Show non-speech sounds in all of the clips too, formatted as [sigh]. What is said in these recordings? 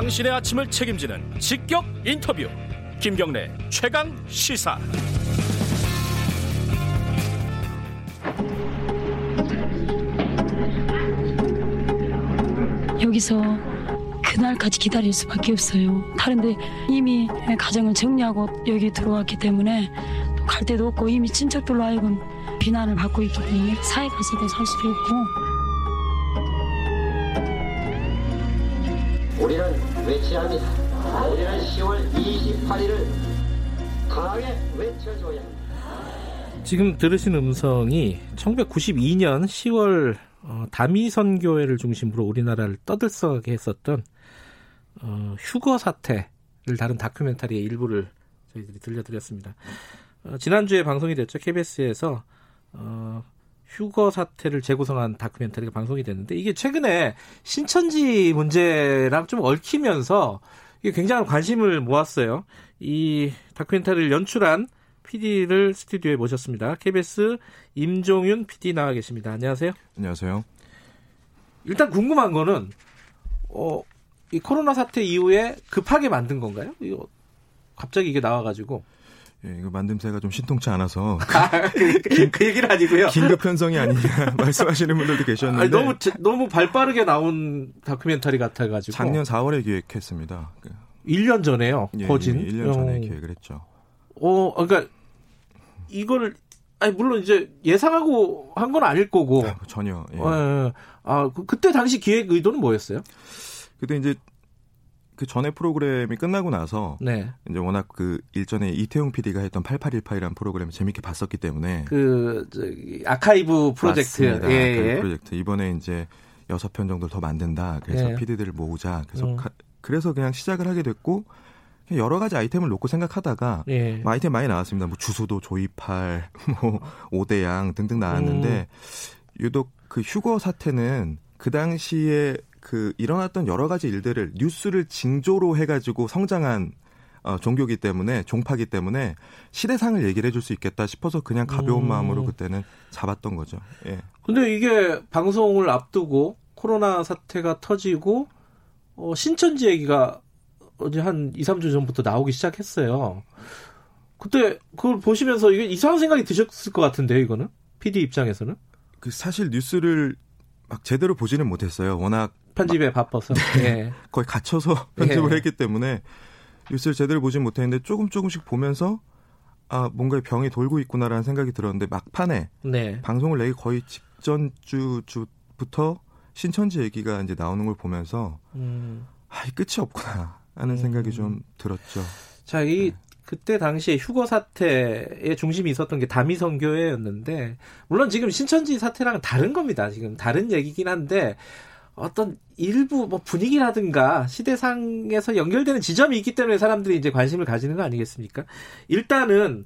당신의 아침을 책임지는 직격 인터뷰. 김경래 최강 시사. 여기서 그날까지 기다릴 수밖에 없어요. 다른데 이미 가정을 정리하고 여기 들어왔기 때문에 또갈 데도 없고 이미 친척들로 하여금 비난을 받고 있기 때문에 사회 가서도 살 수도 없고 외치합니다. 우리는 10월 28일을 강하게 외쳐줘야 합니다. 지금 들으신 음성이 1992년 10월 어, 다미선교회를 중심으로 우리나라를 떠들썩하게 했었던 어, 휴거 사태를 다룬 다큐멘터리의 일부를 저희들이 들려드렸습니다. 어, 지난주에 방송이 됐죠. KBS에서 어, 휴거 사태를 재구성한 다큐멘터리가 방송이 됐는데 이게 최근에 신천지 문제랑 좀 얽히면서 이게 굉장한 관심을 모았어요. 이 다큐멘터리를 연출한 PD를 스튜디오에 모셨습니다. KBS 임종윤 PD 나와 계십니다. 안녕하세요. 안녕하세요. 일단 궁금한 거는 어, 이 코로나 사태 이후에 급하게 만든 건가요? 이거 갑자기 이게 나와가지고. 예, 이거 만듦새가 좀 신통치 않아서 [laughs] 아, 그, 그, 그 얘기는 아니고요. 긴급 편성이 아니냐 [laughs] 말씀하시는 분들도 계셨는데 아니, 너무 너무 발빠르게 나온 다큐멘터리 같아가지고 작년 4월에 기획했습니다. 1년 전에요. 예, 거진 1년 전에 어. 기획을 했죠. 어, 그러니까 이거를 아니 물론 이제 예상하고 한 건 아닐 거고 아, 전혀. 예. 어, 아 그, 그때 당시 기획 의도는 뭐였어요? 그때 이제 그 전에 프로그램이 끝나고 나서 네. 이제 워낙 그 일전에 이태용 PD가 했던 8818이라는 프로그램을 재밌게 봤었기 때문에 그 저기 아카이브 프로젝트 맞습니다. 예, 아카이브 예. 프로젝트 이번에 이제 여섯 편 정도 더 만든다. 그래서 예. PD들을 모으자. 그래서 음. 가, 그래서 그냥 시작을 하게 됐고 여러 가지 아이템을 놓고 생각하다가 예. 뭐 아이템 많이 나왔습니다. 뭐 주소도 조이팔, [laughs] 뭐 오대양 등등 나왔는데 음. 유독 그 휴거 사태는 그 당시에 그 일어났던 여러 가지 일들을 뉴스를 징조로 해가지고 성장한 어, 종교기 때문에 종파기 때문에 시대상을 얘기를 해줄 수 있겠다 싶어서 그냥 가벼운 음. 마음으로 그때는 잡았던 거죠. 예. 근데 이게 방송을 앞두고 코로나 사태가 터지고 어, 신천지 얘기가 어제 한 2, 3주 전부터 나오기 시작했어요. 그때 그걸 보시면서 이게 이상한 생각이 드셨을 것 같은데요, 이거는? PD 입장에서는? 그 사실 뉴스를 막 제대로 보지는 못했어요. 워낙 편집에 막, 바빠서 네. 예. [laughs] 거의 갇혀서 [laughs] 편집을 예. 했기 때문에 뉴스를 제대로 보진 못했는데 조금 조금씩 보면서 아 뭔가 병이 돌고 있구나라는 생각이 들었는데 막판에 네. 방송을 내기 거의 직전 주 주부터 신천지 얘기가 이제 나오는 걸 보면서 음. 아이 끝이 없구나 하는 음. 생각이 좀 들었죠. 자, 이 네. 그때 당시에 휴거 사태의 중심이 있었던 게 다미성교회였는데 물론 지금 신천지 사태랑은 다른 겁니다. 지금 다른 얘기긴 한데 어떤 일부 뭐 분위기라든가 시대상에서 연결되는 지점이 있기 때문에 사람들이 이제 관심을 가지는 거 아니겠습니까? 일단은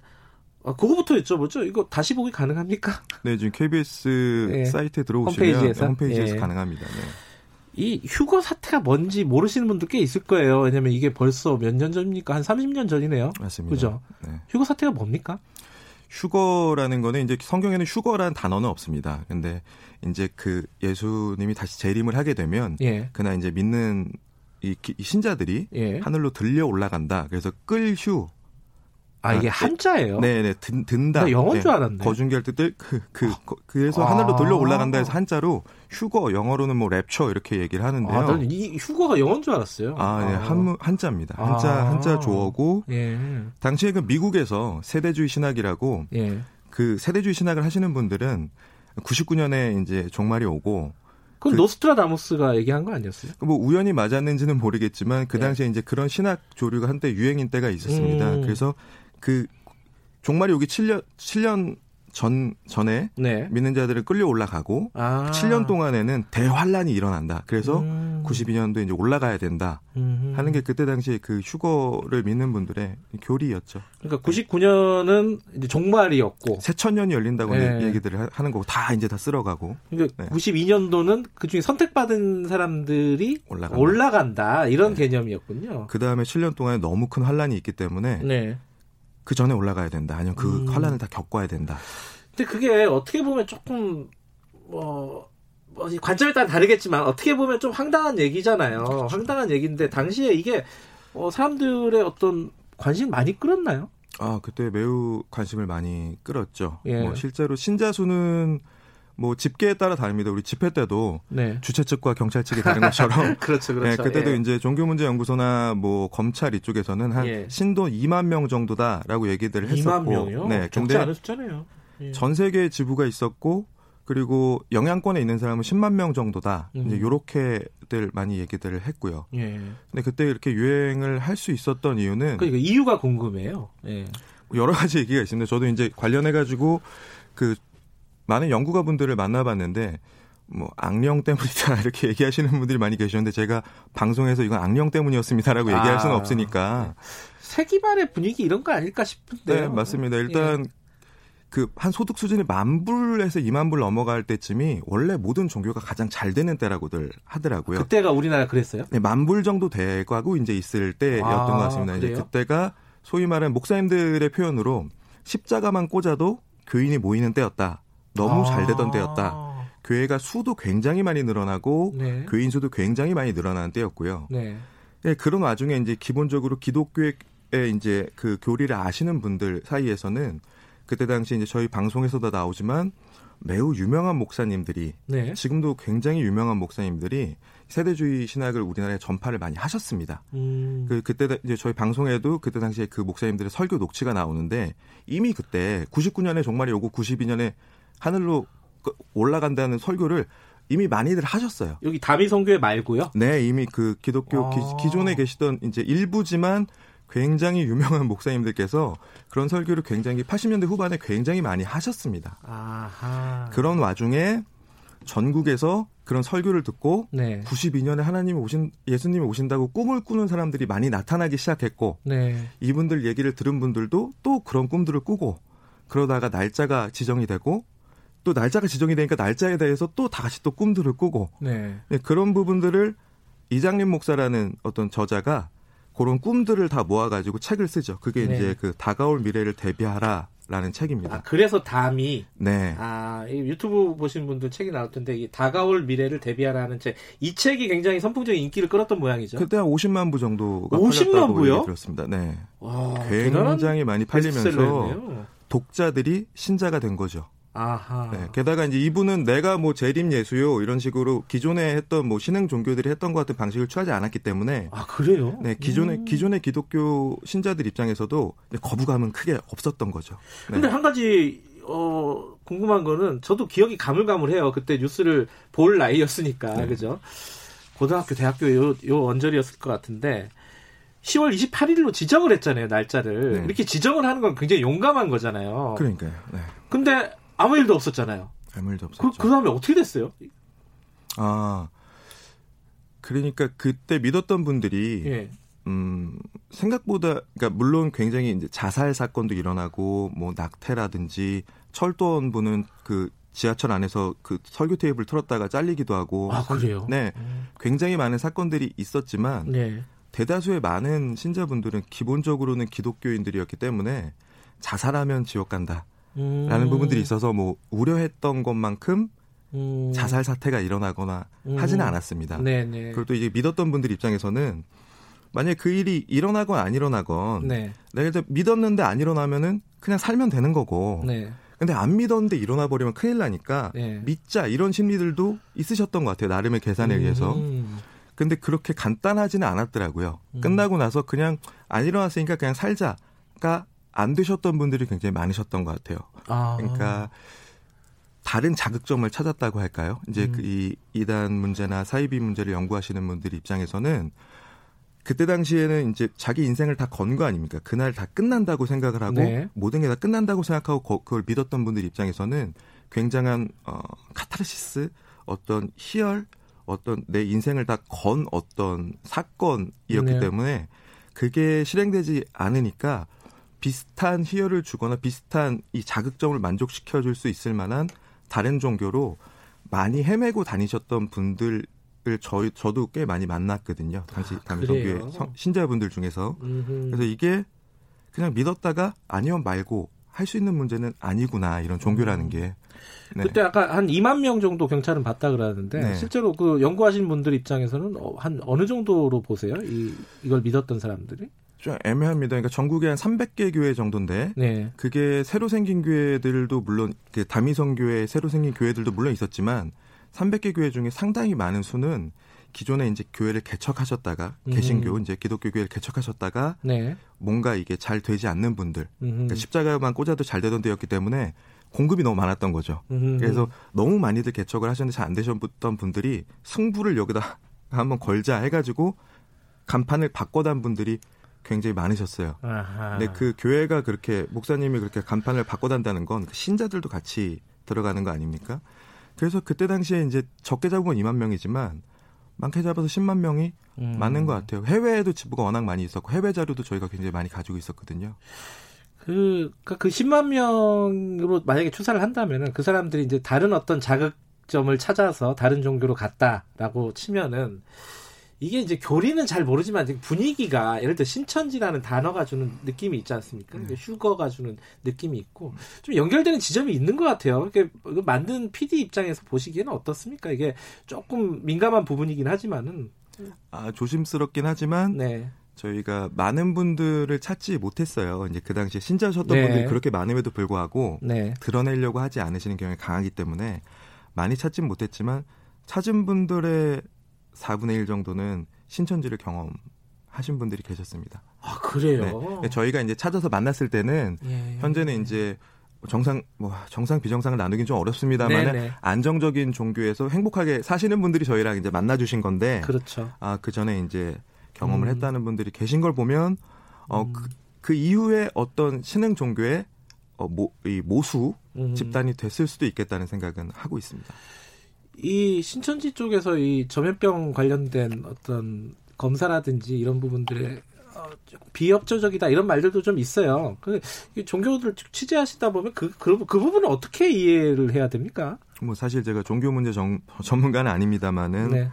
어, 그거부터 여쭤보죠. 이거 다시 보기 가능합니까? 네, 지금 KBS 네. 사이트에 들어오시면 홈페이지에서, 홈페이지에서 네. 가능합니다. 네. 이 휴거 사태가 뭔지 모르시는 분들 꽤 있을 거예요. 왜냐면 이게 벌써 몇 년 전입니까? 한 30년 전이네요. 맞습니다. 그죠? 네. 휴거 사태가 뭡니까? 휴거라는 거는 이제 성경에는 휴거라는 단어는 없습니다. 근데 이제 그 예수님이 다시 재림을 하게 되면 예. 그날 이제 믿는 이, 신자들이 예. 하늘로 들려 올라간다. 그래서 끌휴 아, 이게 아, 한자예요? 네네, 든, 든다. 영어인 네. 줄 알았네. 거중결 뜻들, 그, 그, 아. 그래서 하늘로 돌려 올라간다 해서 한자로 휴거, 영어로는 뭐 랩처 이렇게 얘기를 하는데요. 아, 나는 이 휴거가 영어인 줄 알았어요. 아, 네, 한, 한자입니다. 한자, 아. 한자 조어고, 예. 당시에 그 미국에서 세대주의 신학이라고, 예. 그 세대주의 신학을 하시는 분들은 99년에 이제 종말이 오고, 그건 그, 노스트라다무스가 얘기한 거 아니었어요? 뭐 우연히 맞았는지는 모르겠지만 그 예. 당시에 예. 이제 그런 신학 조류가 한때 유행인 때가 있었습니다. 음. 그래서 그 종말이 오기 7년 7년 전 전에 네. 믿는 자들을 끌려 올라가고 아. 7년 동안에는 대환란이 일어난다. 그래서 음. 92년도에 이제 올라가야 된다. 음흠. 하는 게 그때 당시 그 휴거를 믿는 분들의 교리였죠. 그러니까 99년은 이제 종말이었고 새천년이 열린다고 네. 얘기들을 하는 거고 다 이제 다 쓸어가고. 그러니까 네. 92년도는 그중에 선택받은 사람들이 올라간다, 올라간다 이런 네. 개념이었군요. 그 다음에 7년 동안에 너무 큰 환란이 있기 때문에 네. 그 전에 올라가야 된다. 아니면 그 음. 환란을 다 겪어야 된다. 근데 그게 어떻게 보면 조금 뭐 뭐 관점에 따라 다르겠지만 어떻게 보면 좀 황당한 얘기잖아요. 그렇죠. 황당한 얘기인데 당시에 이게 어, 사람들의 어떤 관심 많이 끌었나요? 아 그때 매우 관심을 많이 끌었죠. 예. 뭐 실제로 신자 수는 뭐 집계에 따라 다릅니다. 우리 집회 때도 네. 주최 측과 경찰 측이 다른 것처럼 [laughs] 그렇죠, 그렇죠. 네, 그때도 예. 이제 종교문제연구소나 뭐 검찰 이쪽에서는 한 예. 신도 2만 명 정도다라고 얘기들을 했었고, 2만 명이요? 네, 않은 숫자네요. 예. 전 세계 지부가 있었고 그리고 영향권에 있는 사람은 10만 명 정도다. 음. 이제 요렇게들 많이 얘기들을 했고요. 예. 근데 그때 이렇게 유행을 할 수 있었던 이유는 그러니까 이유가 궁금해요. 예. 여러 가지 얘기가 있습니다. 저도 이제 관련해 가지고 그 많은 연구가 분들을 만나봤는데 뭐 악령 때문이다 [laughs] 이렇게 얘기하시는 분들이 많이 계셨는데 제가 방송에서 이건 악령 때문이었습니다라고 아, 얘기할 수는 없으니까 세기말의 분위기 이런 거 아닐까 싶은데 네 맞습니다. 일단 예. 그한 소득 수준이 만 불에서 이만 불 넘어갈 때쯤이 원래 모든 종교가 가장 잘 되는 때라고들 하더라고요. 그때가 우리나라 그랬어요? 네, 만 불 정도 되고 이제 있을 때였던 아, 것 같습니다. 그래요? 이제 그때가 소위 말하는 목사님들의 표현으로 십자가만 꽂아도 교인이 모이는 때였다. 너무 아. 잘 되던 때였다. 교회가 수도 굉장히 많이 늘어나고 네. 교인 수도 굉장히 많이 늘어나는 때였고요. 네. 네, 그런 와중에 이제 기본적으로 기독교의 이제 그 교리를 아시는 분들 사이에서는 그때 당시 이제 저희 방송에서도 나오지만 매우 유명한 목사님들이 네. 지금도 굉장히 유명한 목사님들이 세대주의 신학을 우리나라에 전파를 많이 하셨습니다. 음. 그 그때 이제 저희 방송에도 그때 당시에 그 목사님들의 설교 녹취가 나오는데 이미 그때 99년에 종말이 오고 92년에 하늘로 그 올라간다는 설교를 이미 많이들 하셨어요. 여기 다미 성교회 말고요? 네, 이미 그 기독교 아. 기, 존에 계시던 이제 일부지만 굉장히 유명한 목사님들께서 그런 설교를 굉장히 80년대 후반에 굉장히 많이 하셨습니다. 아하. 그런 와중에 전국에서 그런 설교를 듣고 네. 92년에 하나님이 오신 예수님이 오신다고 꿈을 꾸는 사람들이 많이 나타나기 시작했고 네. 이분들 얘기를 들은 분들도 또 그런 꿈들을 꾸고 그러다가 날짜가 지정이 되고 또 날짜가 지정이 되니까 날짜에 대해서 또 다시 또 꿈들을 꾸고 네. 네 그런 부분들을 이장림 목사라는 어떤 저자가 그런 꿈들을 다 모아가지고 책을 쓰죠. 그게 네. 이제 그 다가올 미래를 대비하라. 라는 책입니다. 아, 그래서 담이 네. 아, 유튜브 보신 분들 책이 나올 텐데 이 다가올 미래를 대비하라는 책. 이 책이 굉장히 선풍적인 인기를 끌었던 모양이죠. 그때 한 50만 부 정도가 50만 부요? 들었습니다. 네. 와, 굉장히 많이 팔리면서 독자들이 신자가 된 거죠. 아하. 네, 게다가 이제 이분은 내가 뭐 재림 예수요 이런 식으로 기존에 했던 뭐 신흥 종교들이 했던 것 같은 방식을 취하지 않았기 때문에 아 그래요? 네 기존의 음. 기존의 기독교 신자들 입장에서도 거부감은 크게 없었던 거죠. 네. 근데 한 가지 어 궁금한 거는 저도 기억이 가물가물해요. 그때 뉴스를 볼 나이였으니까 네. 그죠? 고등학교 대학교 요, 요 언저리였을 것 같은데 10월 28일로 지정을 했잖아요 날짜를 네. 이렇게 지정을 하는 건 굉장히 용감한 거잖아요. 그러니까요. 네. 근데 아무 일도 없었잖아요. 아무 일도 없었죠. 그, 그 다음에 어떻게 됐어요? 아, 그러니까 그때 믿었던 분들이 예. 음, 생각보다 그러니까 물론 굉장히 이제 자살 사건도 일어나고 뭐 낙태라든지 철도원 분은 그 지하철 안에서 그 설교 테이블 틀었다가 잘리기도 하고 아 그래요? 네, 음. 굉장히 많은 사건들이 있었지만 네. 대다수의 많은 신자분들은 기본적으로는 기독교인들이었기 때문에 자살하면 지옥 간다. 라는 음. 부분들이 있어서 뭐 우려했던 것만큼 음. 자살 사태가 일어나거나 음. 하지는 않았습니다. 네네. 그리고 또 이제 믿었던 분들 입장에서는 만약에 그 일이 일어나건 안 일어나건 네. 내가 이제 믿었는데 안 일어나면은 그냥 살면 되는 거고 네. 근데 안 믿었는데 일어나 버리면 큰일 나니까 네. 믿자 이런 심리들도 있으셨던 것 같아요 나름의 계산에 의해서 음. 근데 그렇게 간단하지는 않았더라고요 음. 끝나고 나서 그냥 안 일어났으니까 그냥 살자가 안 되셨던 분들이 굉장히 많으셨던 것 같아요. 아. 그러니까 다른 자극점을 찾았다고 할까요? 이제 음. 그이 이단 문제나 사이비 문제를 연구하시는 분들 입장에서는 그때 당시에는 이제 자기 인생을 다 건 거 아닙니까? 그날 다 끝난다고 생각을 하고 네. 모든 게 다 끝난다고 생각하고 그걸 믿었던 분들 입장에서는 굉장한 어 카타르시스 어떤 희열 어떤 내 인생을 다 건 어떤 사건이었기 네. 때문에 그게 실행되지 않으니까 비슷한 희열을 주거나 비슷한 이 자극점을 만족시켜 줄 수 있을 만한 다른 종교로 많이 헤매고 다니셨던 분들 을 저희 저도 꽤 많이 만났거든요. 당시 당시 아, 종교의 신자분들 중에서. 음흠. 그래서 이게 그냥 믿었다가 아니면 말고 할 수 있는 문제는 아니구나 이런 종교라는 게. 네. 그때 아까 한 2만 명 정도 경찰은 봤다 그러는데 네. 실제로 그 연구하신 분들 입장에서는 어, 한 어느 정도로 보세요? 이 이걸 믿었던 사람들이? 좀 애매합니다. 그러니까 전국에 한 300개 교회 정도인데 네. 그게 새로 생긴 교회들도 물론 그 다미성 교회 새로 생긴 교회들도 물론 있었지만 300개 교회 중에 상당히 많은 수는 기존에 이제 교회를 개척하셨다가 음. 개신교 이제 기독교 교회를 개척하셨다가 네. 뭔가 이게 잘 되지 않는 분들 그러니까 십자가만 꽂아도 잘 되던 데였기 때문에 공급이 너무 많았던 거죠. 음. 그래서 너무 많이들 개척을 하셨는데 잘 안 되셨던 분들이 승부를 여기다 [laughs] 한번 걸자 해가지고 간판을 바꿔단 분들이 굉장히 많으셨어요. 아하. 근데 그 교회가 그렇게 목사님이 그렇게 간판을 바꿔단다는 건그 신자들도 같이 들어가는 거 아닙니까? 그래서 그때 당시에 이제 적게 잡으면 2만 명이지만 많게 잡아서 10만 명이 음. 많은 것 같아요. 해외에도 지부가 워낙 많이 있었고 해외 자료도 저희가 굉장히 많이 가지고 있었거든요. 그, 그, 그 10만 명으로 만약에 추사를 한다면은 그 사람들이 이제 다른 어떤 자극점을 찾아서 다른 종교로 갔다라고 치면은 이게 이제 교리는 잘 모르지만 분위기가 예를 들어 신천지라는 단어가 주는 느낌이 있지 않습니까? 네. 휴거가 주는 느낌이 있고 좀 연결되는 지점이 있는 것 같아요. 이게 만든 PD 입장에서 보시기에는 어떻습니까? 이게 조금 민감한 부분이긴 하지만은 아 조심스럽긴 하지만 네. 저희가 많은 분들을 찾지 못했어요. 이제 그 당시에 신자셨던 네. 분들이 그렇게 많음에도 불구하고 네. 드러내려고 하지 않으시는 경향이 강하기 때문에 많이 찾진 못했지만 찾은 분들의 4분의 1 정도는 신천지를 경험하신 분들이 계셨습니다. 아 그래요? 네. 저희가 이제 찾아서 만났을 때는 예, 예. 현재는 이제 정상 뭐 정상 비정상을 나누긴 좀 어렵습니다만 안정적인 종교에서 행복하게 사시는 분들이 저희랑 이제 만나 주신 건데 그렇죠. 아그 전에 이제 경험을 음. 했다는 분들이 계신 걸 보면 어그 음. 그, 그 이후에 어떤 신흥 종교의 어, 모, 이 모수 음. 집단이 됐을 수도 있겠다는 생각은 하고 있습니다. 이 신천지 쪽에서 이 전염병 관련된 어떤 검사라든지 이런 부분들에 어, 비협조적이다 이런 말들도 좀 있어요. 그 종교들 취재하시다 보면 그, 그, 그 부분은 어떻게 이해를 해야 됩니까? 뭐 사실 제가 종교 문제 정, [laughs] 전문가는 아닙니다만은 네.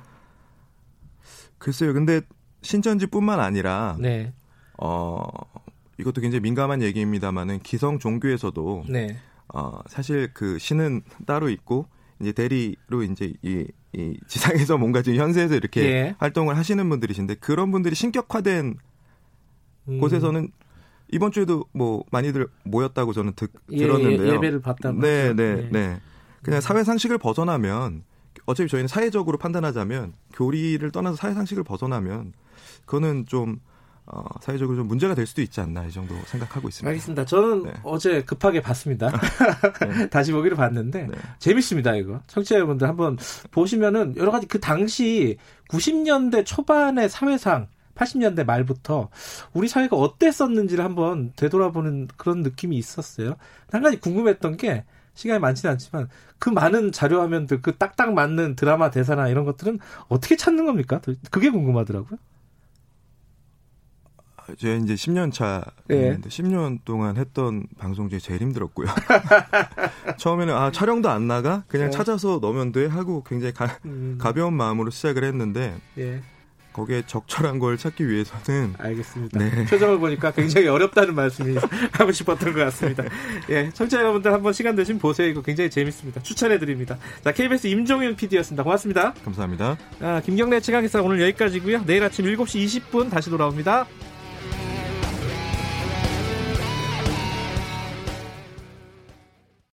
글쎄요. 근데 신천지뿐만 아니라 네. 어 이것도 굉장히 민감한 얘기입니다만은 기성 종교에서도 네. 어 사실 그 신은 따로 있고 이제 대리로 이제 이, 이 지상에서 뭔가 지금 현세에서 이렇게 예. 활동을 하시는 분들이신데 그런 분들이 신격화된 음. 곳에서는 이번 주에도 뭐 많이들 모였다고 저는 듣, 예, 들었는데요. 예, 배를 봤다고. 네, 네, 네, 네. 그냥 사회 상식을 벗어나면 어차피 저희는 사회적으로 판단하자면 교리를 떠나서 사회 상식을 벗어나면 그거는 좀 어, 사회적으로 좀 문제가 될 수도 있지 않나 이 정도 생각하고 있습니다. 알겠습니다. 저는 네. 어제 급하게 봤습니다. [laughs] 네. 다시 보기를 봤는데 네. 재밌습니다 이거. 청취자 여러분들 한번 보시면은 여러 가지 그 당시 90년대 초반의 사회상 80년대 말부터 우리 사회가 어땠었는지를 한번 되돌아보는 그런 느낌이 있었어요. 한 가지 궁금했던 게 시간이 많지는 않지만 그 많은 자료 화면들 그 딱딱 맞는 드라마 대사나 이런 것들은 어떻게 찾는 겁니까? 그게 궁금하더라고요. 제가 이제 10년 차 네. 10년 동안 했던 방송 중에 제일 힘들었고요. [laughs] 처음에는 아 촬영도 안 나가 그냥 네. 찾아서 넣으면 돼 하고 굉장히 가, 음. 가벼운 마음으로 시작을 했는데 네. 거기에 적절한 걸 찾기 위해서는 알겠습니다. 네. 표정을 보니까 굉장히 어렵다는 말씀이 [laughs] 하고 싶었던 것 같습니다. 예, 청취자 여러분들 한번 시간 되시면 보세요. 이거 굉장히 재밌습니다. 추천해 드립니다. 자, KBS 임종윤 PD였습니다. 고맙습니다. 감사합니다. 아, 김경래 최강기사 오늘 여기까지고요. 내일 아침 7시 20분 다시 돌아옵니다.